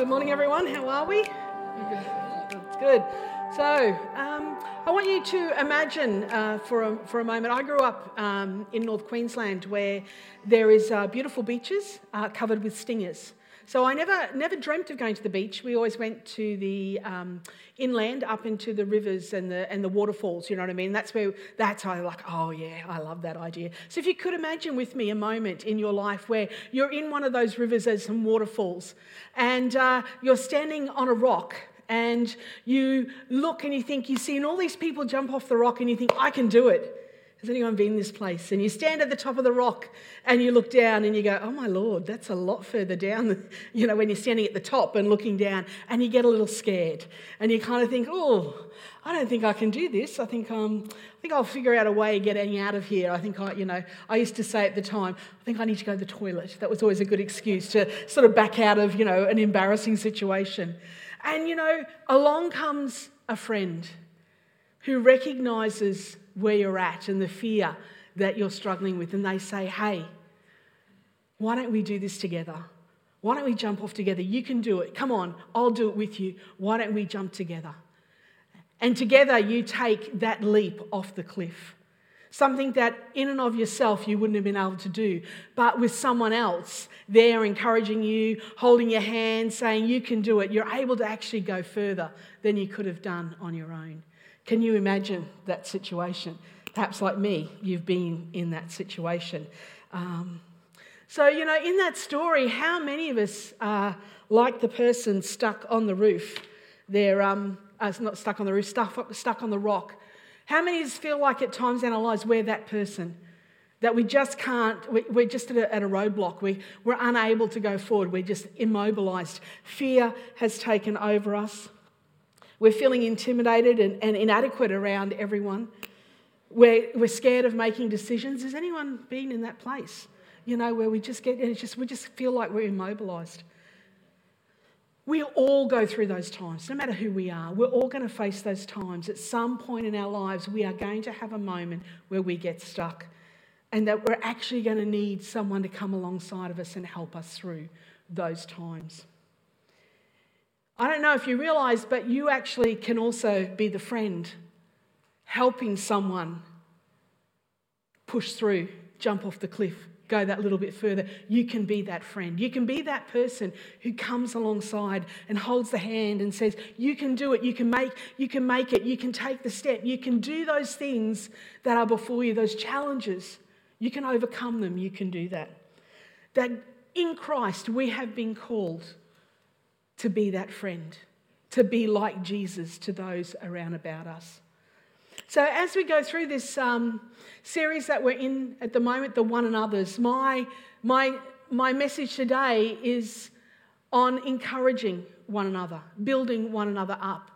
Good morning, everyone. How are we? That's good. So, um, I want you to imagine uh, for, a, for a moment. I grew up um, in North Queensland where there is uh, beautiful beaches uh, covered with stingers. So I never, never dreamt of going to the beach. We always went to the um, inland, up into the rivers and the, and the waterfalls, you know what I mean? That's where, that's how I like, oh yeah, I love that idea. So if you could imagine with me a moment in your life where you're in one of those rivers and some waterfalls and uh, you're standing on a rock and you look and you think, you've seen all these people jump off the rock and you think, I can do it. Has anyone been in this place? And you stand at the top of the rock and you look down and you go, Oh my Lord, that's a lot further down, you know, when you're standing at the top and looking down and you get a little scared and you kind of think, Oh, I don't think I can do this. I think, um, I think I'll figure out a way of getting out of here. I think I, you know, I used to say at the time, I think I need to go to the toilet. That was always a good excuse to sort of back out of, you know, an embarrassing situation. And, you know, along comes a friend who recognizes where you're at and the fear that you're struggling with, and they say, Hey, why don't we do this together? Why don't we jump off together? You can do it. Come on, I'll do it with you. Why don't we jump together? And together you take that leap off the cliff. Something that in and of yourself you wouldn't have been able to do, but with someone else there encouraging you, holding your hand, saying you can do it, you're able to actually go further than you could have done on your own. Can you imagine that situation? Perhaps like me, you've been in that situation. Um, so, you know, in that story, how many of us are like the person stuck on the roof? They're um, uh, not stuck on the roof, stuck, stuck on the rock. How many of us feel like at times in our lives we're that person? That we just can't, we're just at a, at a roadblock. We, we're unable to go forward. We're just immobilized. Fear has taken over us. We're feeling intimidated and, and inadequate around everyone. We're, we're scared of making decisions. Has anyone been in that place? You know, where we just get, and it's just, we just feel like we're immobilized. We all go through those times, no matter who we are. We're all going to face those times. At some point in our lives, we are going to have a moment where we get stuck and that we're actually going to need someone to come alongside of us and help us through those times. I don't know if you realize, but you actually can also be the friend helping someone push through, jump off the cliff, go that little bit further. You can be that friend. You can be that person who comes alongside and holds the hand and says, "You can do it. You can make you can make it. You can take the step. You can do those things that are before you, those challenges. You can overcome them. You can do that." That in Christ we have been called to be that friend, to be like Jesus to those around about us. So, as we go through this um, series that we're in at the moment, the one another's, my, my, my message today is on encouraging one another, building one another up.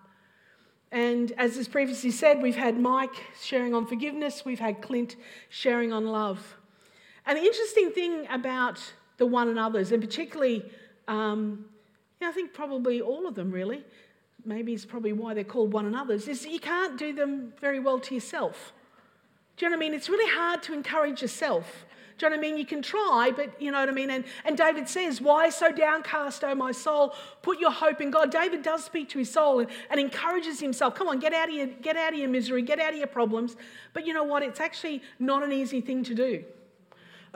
And as is previously said, we've had Mike sharing on forgiveness, we've had Clint sharing on love. And the interesting thing about the one another's, and particularly um, I think probably all of them, really. Maybe it's probably why they're called one another's, is you can't do them very well to yourself. Do you know what I mean? It's really hard to encourage yourself. Do you know what I mean? You can try, but you know what I mean? And, and David says, Why so downcast, O my soul? Put your hope in God. David does speak to his soul and, and encourages himself. Come on, get out, of your, get out of your misery, get out of your problems. But you know what? It's actually not an easy thing to do.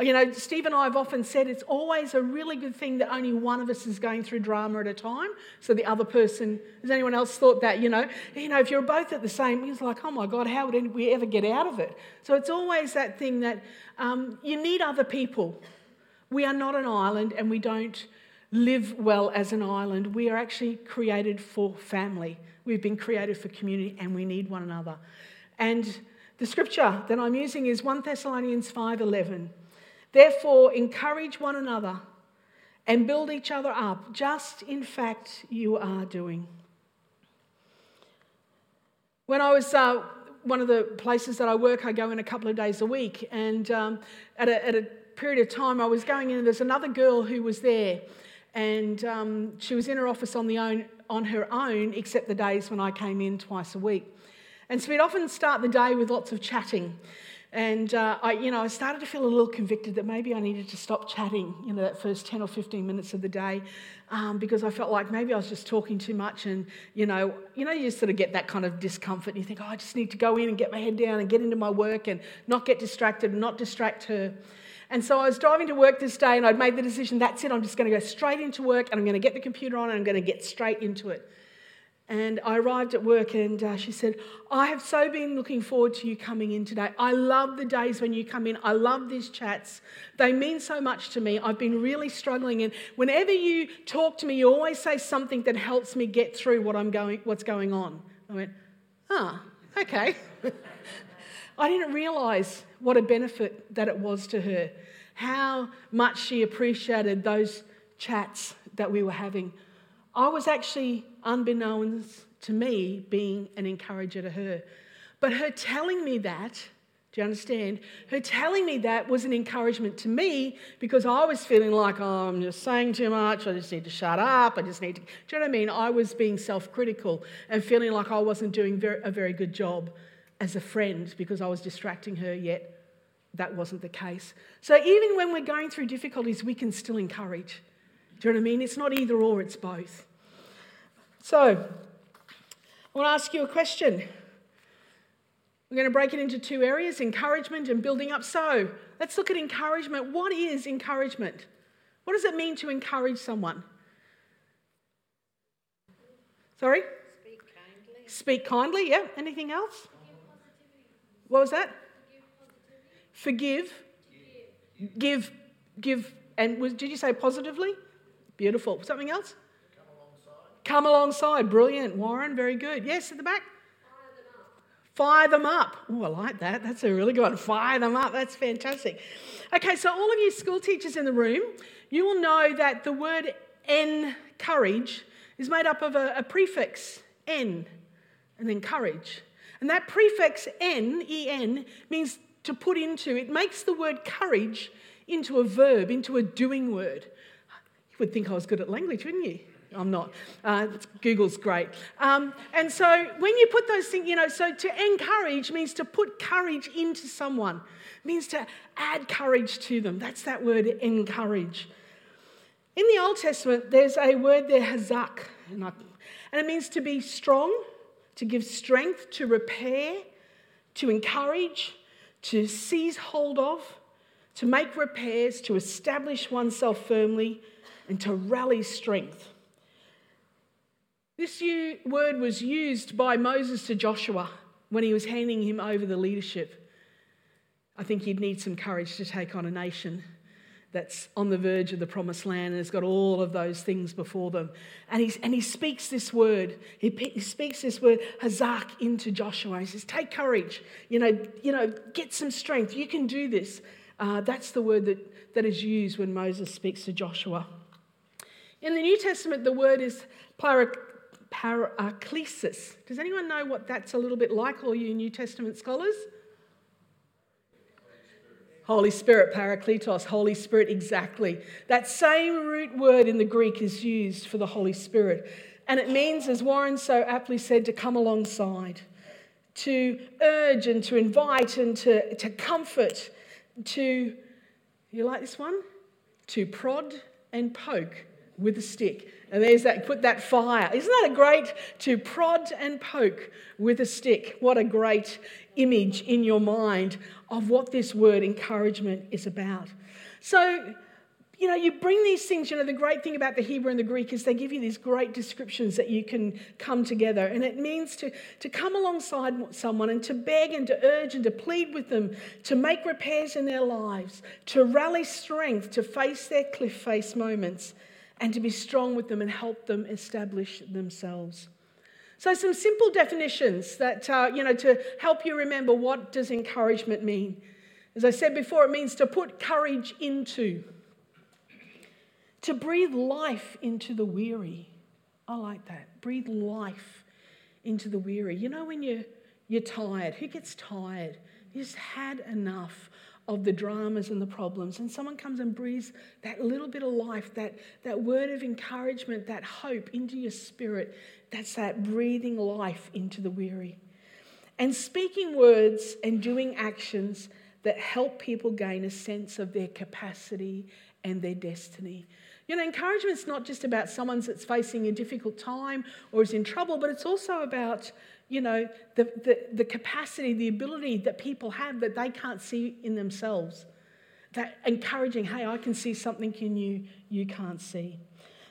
You know, Steve and I have often said it's always a really good thing that only one of us is going through drama at a time. So the other person, has anyone else thought that? You know, you know, if you're both at the same, it's like, oh my God, how would we ever get out of it? So it's always that thing that um, you need other people. We are not an island, and we don't live well as an island. We are actually created for family. We've been created for community, and we need one another. And the scripture that I'm using is 1 Thessalonians 5:11. Therefore, encourage one another and build each other up, just in fact you are doing. When I was uh, one of the places that I work, I go in a couple of days a week, and um, at, a, at, a, period of time I was going in, and there's another girl who was there, and um, she was in her office on, the own, on her own, except the days when I came in twice a week. And so we'd often start the day with lots of chatting. And uh, I, you know, I started to feel a little convicted that maybe I needed to stop chatting, you know, that first 10 or 15 minutes of the day, um, because I felt like maybe I was just talking too much. And, you know, you know, you sort of get that kind of discomfort. And you think, oh, I just need to go in and get my head down and get into my work and not get distracted and not distract her. And so I was driving to work this day and I'd made the decision that's it, I'm just going to go straight into work and I'm going to get the computer on and I'm going to get straight into it. And I arrived at work, and uh, she said, I have so been looking forward to you coming in today. I love the days when you come in. I love these chats. They mean so much to me. I've been really struggling. And whenever you talk to me, you always say something that helps me get through what I'm going, what's going on. I went, ah, okay. I didn't realize what a benefit that it was to her, how much she appreciated those chats that we were having. I was actually unbeknownst to me, being an encourager to her. But her telling me that, do you understand? Her telling me that was an encouragement to me because I was feeling like, oh, I'm just saying too much. I just need to shut up. I just need to. Do you know what I mean? I was being self critical and feeling like I wasn't doing a very good job as a friend because I was distracting her, yet that wasn't the case. So even when we're going through difficulties, we can still encourage. Do you know what I mean? It's not either or, it's both. So, I want to ask you a question. We're going to break it into two areas encouragement and building up. So, let's look at encouragement. What is encouragement? What does it mean to encourage someone? Sorry? Speak kindly. Speak kindly, yeah. Anything else? What was that? Forgive. Give. Give. Give. And was, did you say positively? Beautiful. Something else? Come alongside. Brilliant. Warren, very good. Yes, at the back? Fire them up. Oh, I like that. That's a really good one. Fire them up. That's fantastic. Okay, so all of you school teachers in the room, you will know that the word encourage is made up of a, a prefix, en, and then courage. And that prefix en, en, means to put into, it makes the word courage into a verb, into a doing word. You would think I was good at language, wouldn't you? I'm not. Uh, Google's great. Um, and so when you put those things, you know, so to encourage means to put courage into someone, means to add courage to them. That's that word, encourage. In the Old Testament, there's a word there, hazak, and it means to be strong, to give strength, to repair, to encourage, to seize hold of, to make repairs, to establish oneself firmly, and to rally strength. This word was used by Moses to Joshua when he was handing him over the leadership. I think you'd need some courage to take on a nation that's on the verge of the promised land and has got all of those things before them. And, he's, and he speaks this word, he, he speaks this word, hazak, into Joshua. He says, Take courage, you know, you know get some strength, you can do this. Uh, that's the word that, that is used when Moses speaks to Joshua. In the New Testament, the word is paraklesis. Does anyone know what that's a little bit like, all you New Testament scholars? Holy Spirit, parakletos, Holy Spirit, exactly. That same root word in the Greek is used for the Holy Spirit. And it means, as Warren so aptly said, to come alongside, to urge and to invite and to, to comfort, to, you like this one? To prod and poke with a stick. And there's that, put that fire. Isn't that a great to prod and poke with a stick? What a great image in your mind of what this word encouragement is about. So, you know, you bring these things, you know, the great thing about the Hebrew and the Greek is they give you these great descriptions that you can come together. And it means to, to come alongside someone and to beg and to urge and to plead with them to make repairs in their lives, to rally strength to face their cliff face moments and to be strong with them and help them establish themselves. So, some simple definitions that, uh, you know, to help you remember what does encouragement mean. As I said before, it means to put courage into, to breathe life into the weary. I like that. Breathe life into the weary. You know, when you're, you're tired, who gets tired? You just had enough of the dramas and the problems, and someone comes and breathes that little bit of life, that, that word of encouragement, that hope into your spirit, that's that breathing life into the weary. And speaking words and doing actions that help people gain a sense of their capacity and their destiny. You know, encouragement is not just about someone that's facing a difficult time or is in trouble, but it's also about, you know, the, the, the capacity, the ability that people have that they can't see in themselves. That encouraging, hey, I can see something in you you can't see.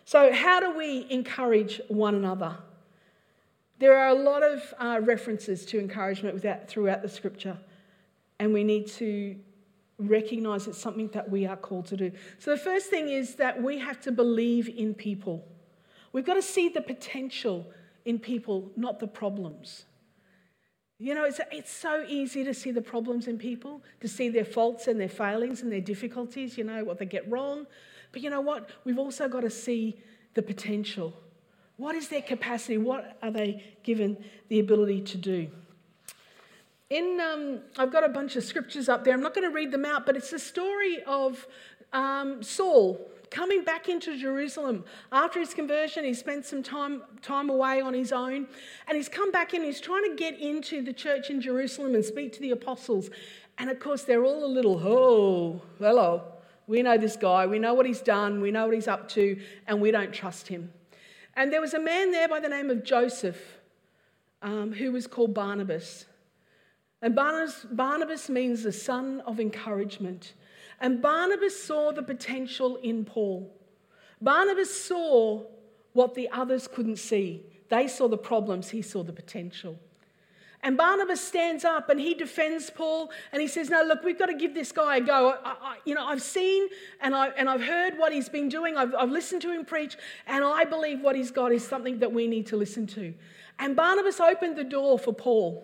So, how do we encourage one another? There are a lot of uh, references to encouragement throughout the scripture, and we need to recognize it's something that we are called to do. So, the first thing is that we have to believe in people. We've got to see the potential in people, not the problems. You know, it's, it's so easy to see the problems in people, to see their faults and their failings and their difficulties, you know, what they get wrong. But you know what? We've also got to see the potential. What is their capacity? What are they given the ability to do? In, um, I've got a bunch of scriptures up there. I'm not going to read them out, but it's the story of um, Saul coming back into Jerusalem. After his conversion, he spent some time, time away on his own, and he's come back in. He's trying to get into the church in Jerusalem and speak to the apostles. And of course, they're all a little, oh, hello. We know this guy. We know what he's done. We know what he's up to, and we don't trust him. And there was a man there by the name of Joseph um, who was called Barnabas. And Barnabas, Barnabas means the son of encouragement. And Barnabas saw the potential in Paul. Barnabas saw what the others couldn't see. They saw the problems, he saw the potential. And Barnabas stands up and he defends Paul and he says, No, look, we've got to give this guy a go. I, I, you know, I've seen and, I, and I've heard what he's been doing, I've, I've listened to him preach, and I believe what he's got is something that we need to listen to. And Barnabas opened the door for Paul.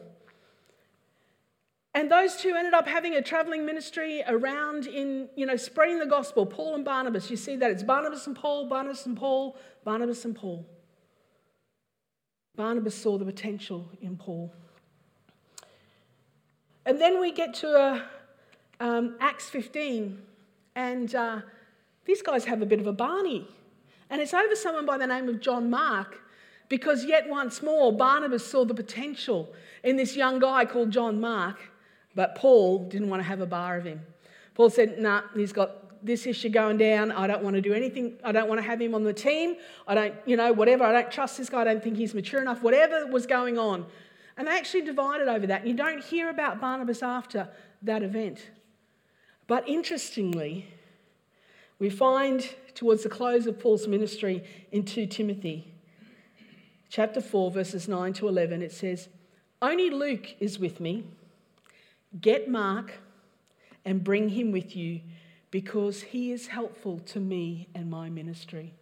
And those two ended up having a traveling ministry around in, you know, spreading the gospel. Paul and Barnabas. You see that it's Barnabas and Paul, Barnabas and Paul, Barnabas and Paul. Barnabas saw the potential in Paul. And then we get to uh, um, Acts 15, and uh, these guys have a bit of a Barney. And it's over someone by the name of John Mark, because yet once more, Barnabas saw the potential in this young guy called John Mark, but Paul didn't want to have a bar of him. Paul said, nah, he's got this issue going down. I don't want to do anything. I don't want to have him on the team. I don't, you know, whatever. I don't trust this guy. I don't think he's mature enough. Whatever was going on. And they actually divided over that. You don't hear about Barnabas after that event. But interestingly, we find towards the close of Paul's ministry in 2 Timothy, chapter 4, verses 9 to 11, it says, Only Luke is with me. Get Mark and bring him with you because he is helpful to me and my ministry.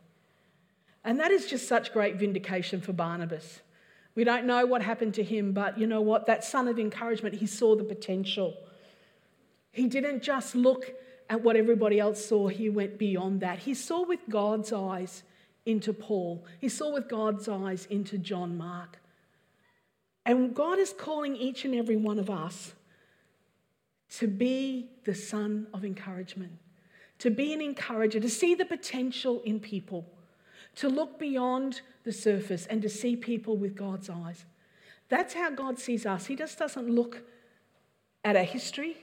And that is just such great vindication for Barnabas. We don't know what happened to him, but you know what? That son of encouragement, he saw the potential. He didn't just look at what everybody else saw, he went beyond that. He saw with God's eyes into Paul, he saw with God's eyes into John Mark. And God is calling each and every one of us to be the son of encouragement, to be an encourager, to see the potential in people to look beyond the surface and to see people with God's eyes. That's how God sees us. He just doesn't look at our history,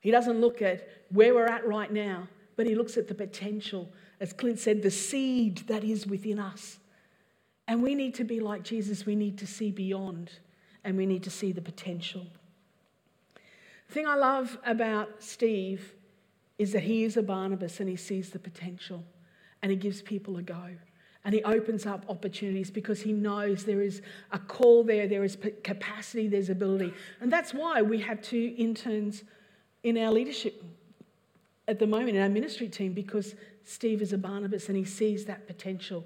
He doesn't look at where we're at right now, but He looks at the potential. As Clint said, the seed that is within us. And we need to be like Jesus. We need to see beyond and we need to see the potential. The thing I love about Steve is that he is a Barnabas and he sees the potential and he gives people a go. And he opens up opportunities because he knows there is a call there, there is capacity, there's ability. And that's why we have two interns in our leadership at the moment, in our ministry team, because Steve is a Barnabas and he sees that potential.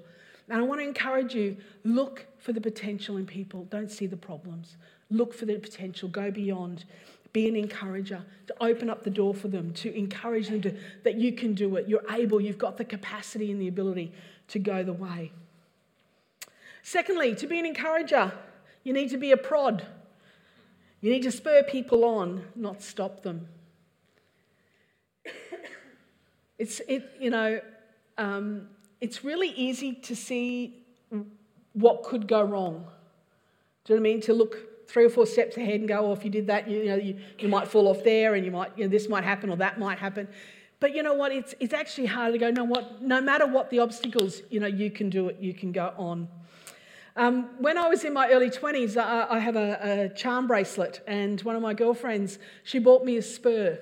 And I want to encourage you look for the potential in people, don't see the problems. Look for the potential, go beyond be an encourager, to open up the door for them, to encourage them to, that you can do it. You're able, you've got the capacity and the ability to go the way. Secondly, to be an encourager, you need to be a prod. You need to spur people on, not stop them. It's, it, you know, um, it's really easy to see what could go wrong. Do you know what I mean? To look three or four steps ahead and go, oh, if you did that, you, you know, you, you might fall off there and you might, you know, this might happen or that might happen. But you know what? It's, it's actually hard to go, no, what, no matter what the obstacles, you know, you can do it, you can go on. Um, when I was in my early 20s, I, I have a, a, charm bracelet, and one of my girlfriends, she bought me a spur,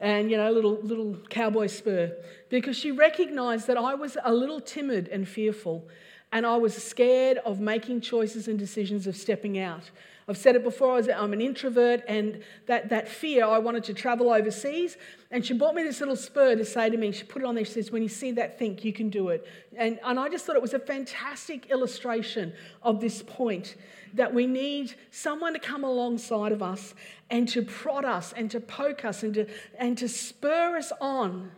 and you know, a little, little cowboy spur, because she recognized that I was a little timid and fearful, and I was scared of making choices and decisions of stepping out. I've said it before, I am an introvert, and that, that fear, I wanted to travel overseas. And she bought me this little spur to say to me, she put it on there, she says, When you see that, think you can do it. And, and I just thought it was a fantastic illustration of this point that we need someone to come alongside of us and to prod us and to poke us and to, and to spur us on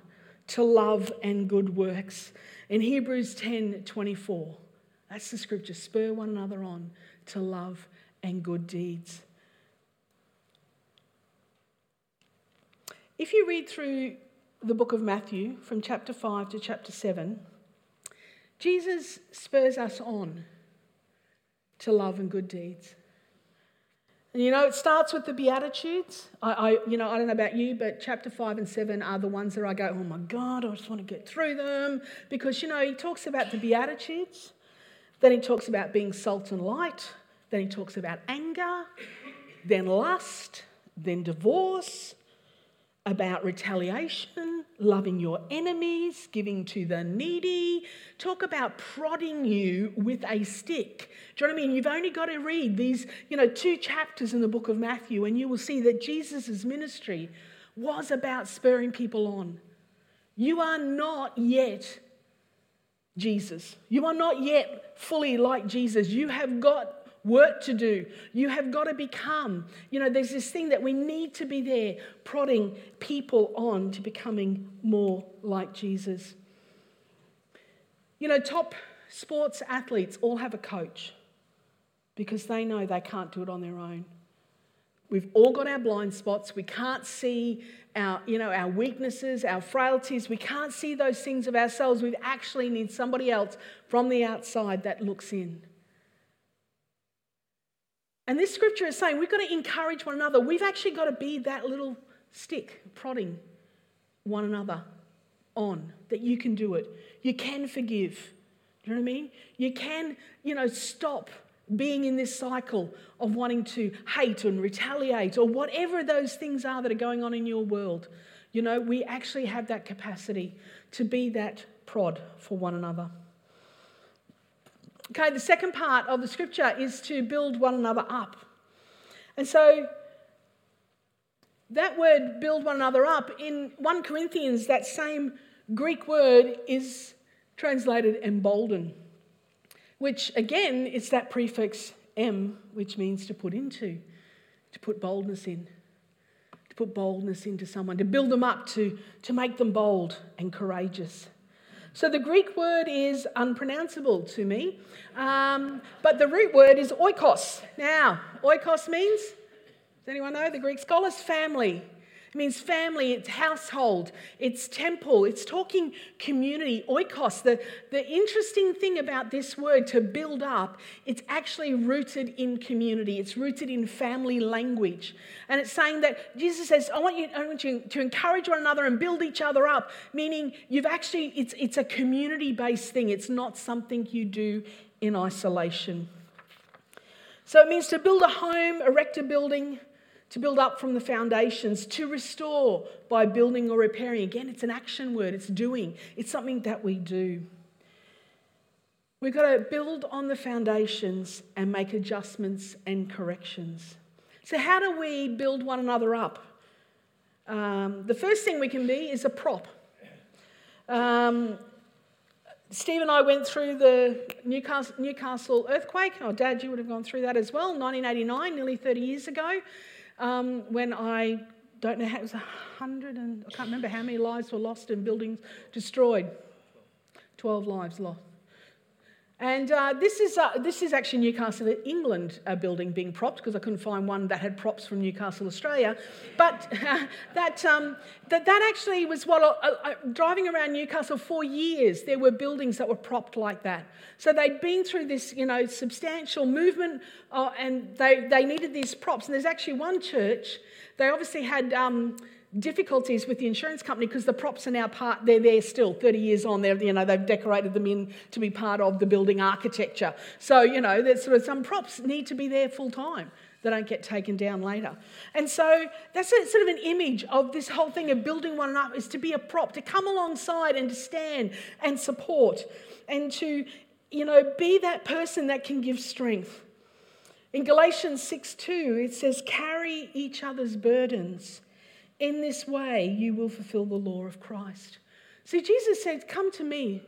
to love and good works. In Hebrews 10 24, that's the scripture spur one another on to love and good deeds. If you read through the book of Matthew from chapter 5 to chapter 7, Jesus spurs us on to love and good deeds. You know, it starts with the Beatitudes. I, I, you know, I don't know about you, but chapter 5 and 7 are the ones that I go, oh my God, I just want to get through them. Because, you know, he talks about the Beatitudes, then he talks about being salt and light, then he talks about anger, then lust, then divorce, about retaliation, loving your enemies, giving to the needy. Talk about prodding you with a stick. Do you know what I mean? You've only got to read these, you know, two chapters in the book of Matthew, and you will see that Jesus' ministry was about spurring people on. You are not yet Jesus. You are not yet fully like Jesus. You have got work to do. You have got to become. You know, there's this thing that we need to be there prodding people on to becoming more like Jesus. You know, top sports athletes all have a coach because they know they can't do it on their own. We've all got our blind spots. We can't see our, you know, our weaknesses, our frailties. We can't see those things of ourselves. We actually need somebody else from the outside that looks in. And this scripture is saying we've got to encourage one another. We've actually got to be that little stick prodding one another on that you can do it. You can forgive. Do you know what I mean? You can, you know, stop being in this cycle of wanting to hate and retaliate or whatever those things are that are going on in your world. You know, we actually have that capacity to be that prod for one another. Okay, the second part of the scripture is to build one another up. And so that word build one another up in 1 Corinthians, that same Greek word is translated embolden, which again is that prefix em, which means to put into, to put boldness in, to put boldness into someone, to build them up, to, to make them bold and courageous. So the Greek word is unpronounceable to me, um, but the root word is oikos. Now, oikos means, does anyone know? The Greek scholars, family. It means family, it's household, it's temple, it's talking community, oikos. The, the interesting thing about this word, to build up, it's actually rooted in community, it's rooted in family language. And it's saying that Jesus says, I want you, I want you to encourage one another and build each other up, meaning you've actually, it's, it's a community based thing, it's not something you do in isolation. So it means to build a home, erect a building, to build up from the foundations, to restore by building or repairing. Again, it's an action word, it's doing, it's something that we do. We've got to build on the foundations and make adjustments and corrections. So, how do we build one another up? Um, the first thing we can be is a prop. Um, Steve and I went through the Newcastle, Newcastle earthquake. Oh, Dad, you would have gone through that as well, 1989, nearly 30 years ago um, when I don't know how it was a hundred and I can't remember how many lives were lost and buildings destroyed. Twelve lives lost. And uh, this, is, uh, this is actually Newcastle, England uh, building being propped because I couldn't find one that had props from Newcastle, Australia. But that, um, that, that actually was what, uh, uh, driving around Newcastle for years, there were buildings that were propped like that. So they'd been through this, you know, substantial movement uh, and they, they needed these props. And there's actually one church, they obviously had. Um, difficulties with the insurance company because the props are now part they're there still 30 years on there you know they've decorated them in to be part of the building architecture. So you know there's sort of some props need to be there full time they don't get taken down later. And so that's a, sort of an image of this whole thing of building one up is to be a prop to come alongside and to stand and support and to you know be that person that can give strength. In galatians 6 2 it says carry each other's burdens in this way, you will fulfill the law of Christ. See, Jesus said, Come to me,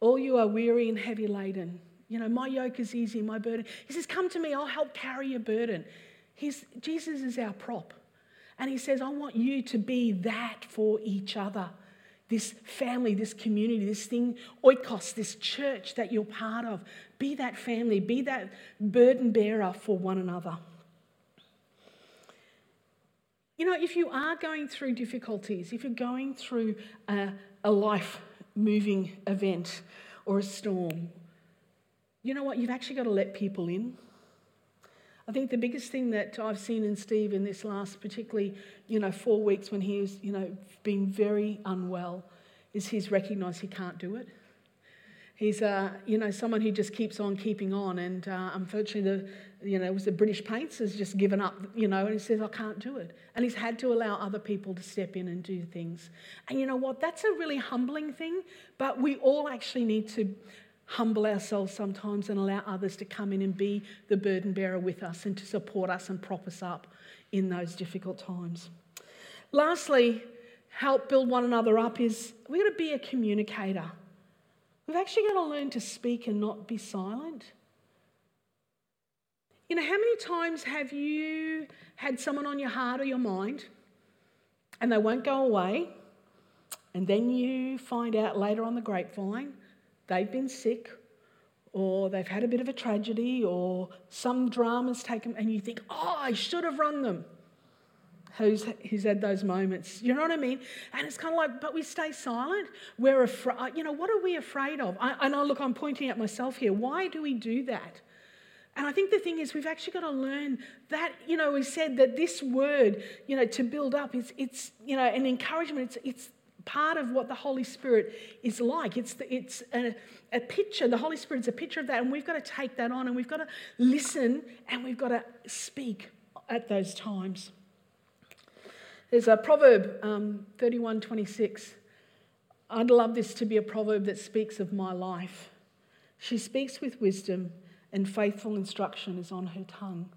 all you are weary and heavy laden. You know, my yoke is easy, my burden. He says, Come to me, I'll help carry your burden. He's, Jesus is our prop. And he says, I want you to be that for each other. This family, this community, this thing, oikos, this church that you're part of. Be that family, be that burden bearer for one another. You know, if you are going through difficulties, if you're going through a, a life moving event or a storm, you know what? You've actually got to let people in. I think the biggest thing that I've seen in Steve in this last, particularly, you know, four weeks when he was, you know, being very unwell, is he's recognised he can't do it. He's, uh, you know, someone who just keeps on keeping on, and uh, unfortunately, the you know, was the British Paints has just given up, you know, and he says, I can't do it. And he's had to allow other people to step in and do things. And you know what? That's a really humbling thing, but we all actually need to humble ourselves sometimes and allow others to come in and be the burden bearer with us and to support us and prop us up in those difficult times. Lastly, help build one another up is we've got to be a communicator. We've actually got to learn to speak and not be silent. You know, how many times have you had someone on your heart or your mind and they won't go away? And then you find out later on the grapevine they've been sick or they've had a bit of a tragedy or some drama's taken, and you think, oh, I should have run them. Who's, who's had those moments? You know what I mean? And it's kind of like, but we stay silent. We're afraid. You know, what are we afraid of? I, and I look, I'm pointing at myself here. Why do we do that? And I think the thing is, we've actually got to learn that, you know, we said that this word, you know, to build up, it's, it's you know, an encouragement. It's, it's part of what the Holy Spirit is like. It's, the, it's a, a picture. The Holy Spirit's a picture of that. And we've got to take that on and we've got to listen and we've got to speak at those times. There's a proverb, um, 31 26. I'd love this to be a proverb that speaks of my life. She speaks with wisdom and faithful instruction is on her tongue.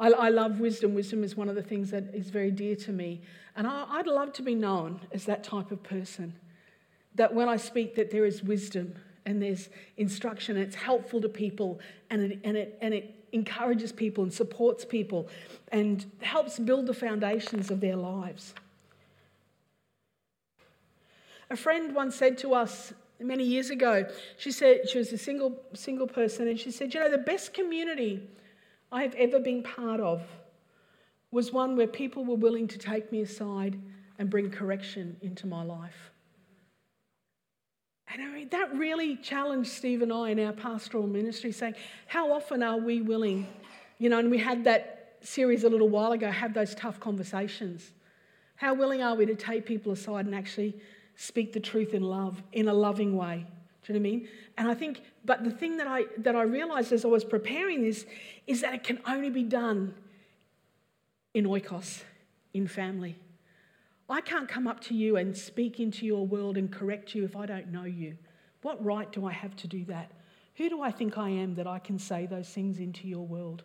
I, I, love wisdom. Wisdom is one of the things that is very dear to me. And I, would love to be known as that type of person. That when I speak, that there is wisdom and there's instruction and it's helpful to people and it, and it, and it encourages people and supports people and helps build the foundations of their lives. A friend once said to us, many years ago. She said she was a single, single person, and she said, You know, the best community I have ever been part of was one where people were willing to take me aside and bring correction into my life. And I mean, that really challenged Steve and I in our pastoral ministry, saying, How often are we willing? You know, and we had that series a little while ago, have those tough conversations. How willing are we to take people aside and actually speak the truth in love, in a loving way. Do you know what I mean? And I think, but the thing that I that I realized as I was preparing this is that it can only be done in oikos, in family. I can't come up to you and speak into your world and correct you if I don't know you. What right do I have to do that? Who do I think I am that I can say those things into your world?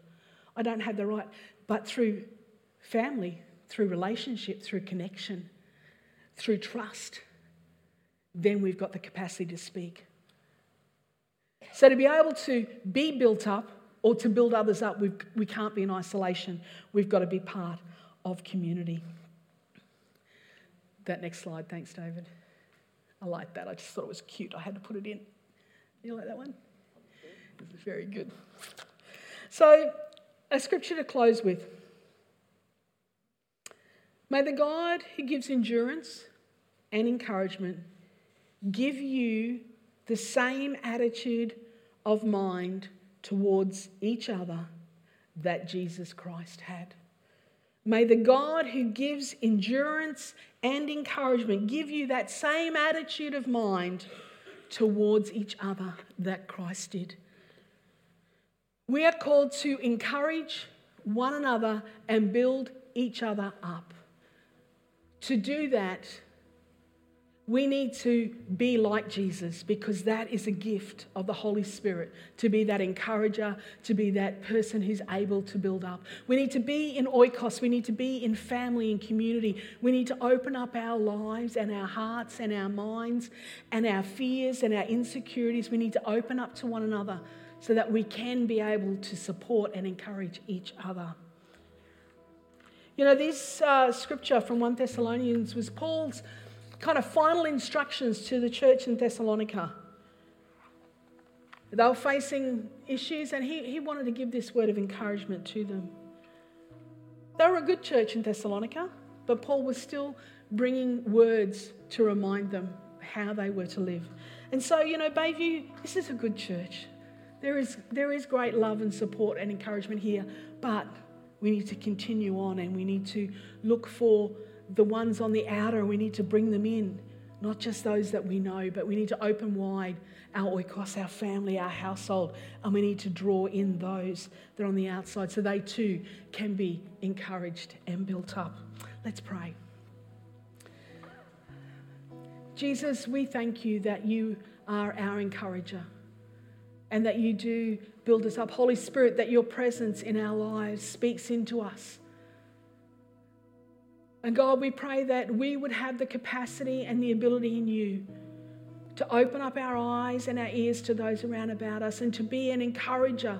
I don't have the right, but through family, through relationship, through connection, through trust then we've got the capacity to speak. So, to be able to be built up or to build others up, we've, we can't be in isolation. We've got to be part of community. That next slide, thanks, David. I like that. I just thought it was cute. I had to put it in. You like that one? Is very good. So, a scripture to close with. May the God who gives endurance and encouragement give you the same attitude of mind towards each other that Jesus Christ had. May the God who gives endurance and encouragement give you that same attitude of mind towards each other that Christ did. We are called to encourage one another and build each other up. To do that, we need to be like Jesus because that is a gift of the Holy Spirit to be that encourager, to be that person who's able to build up. We need to be in oikos, we need to be in family and community. We need to open up our lives and our hearts and our minds and our fears and our insecurities. We need to open up to one another so that we can be able to support and encourage each other. You know, this uh, scripture from 1 Thessalonians was Paul's kind of final instructions to the church in Thessalonica. They were facing issues, and he, he wanted to give this word of encouragement to them. They were a good church in Thessalonica, but Paul was still bringing words to remind them how they were to live. And so, you know, Bayview, this is a good church. There is, there is great love and support and encouragement here, but we need to continue on and we need to look for the ones on the outer, we need to bring them in, not just those that we know, but we need to open wide our oikos, our family, our household, and we need to draw in those that are on the outside so they too can be encouraged and built up. Let's pray. Jesus, we thank you that you are our encourager and that you do build us up. Holy Spirit, that your presence in our lives speaks into us and God, we pray that we would have the capacity and the ability in you to open up our eyes and our ears to those around about us and to be an encourager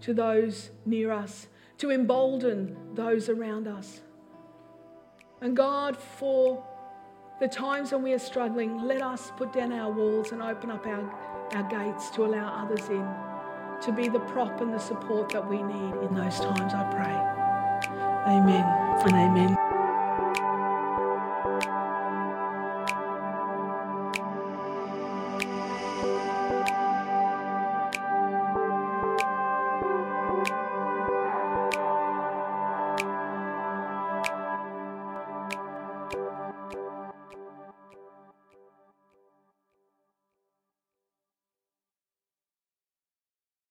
to those near us, to embolden those around us. And God, for the times when we are struggling, let us put down our walls and open up our, our gates to allow others in, to be the prop and the support that we need in those times, I pray. Amen and amen.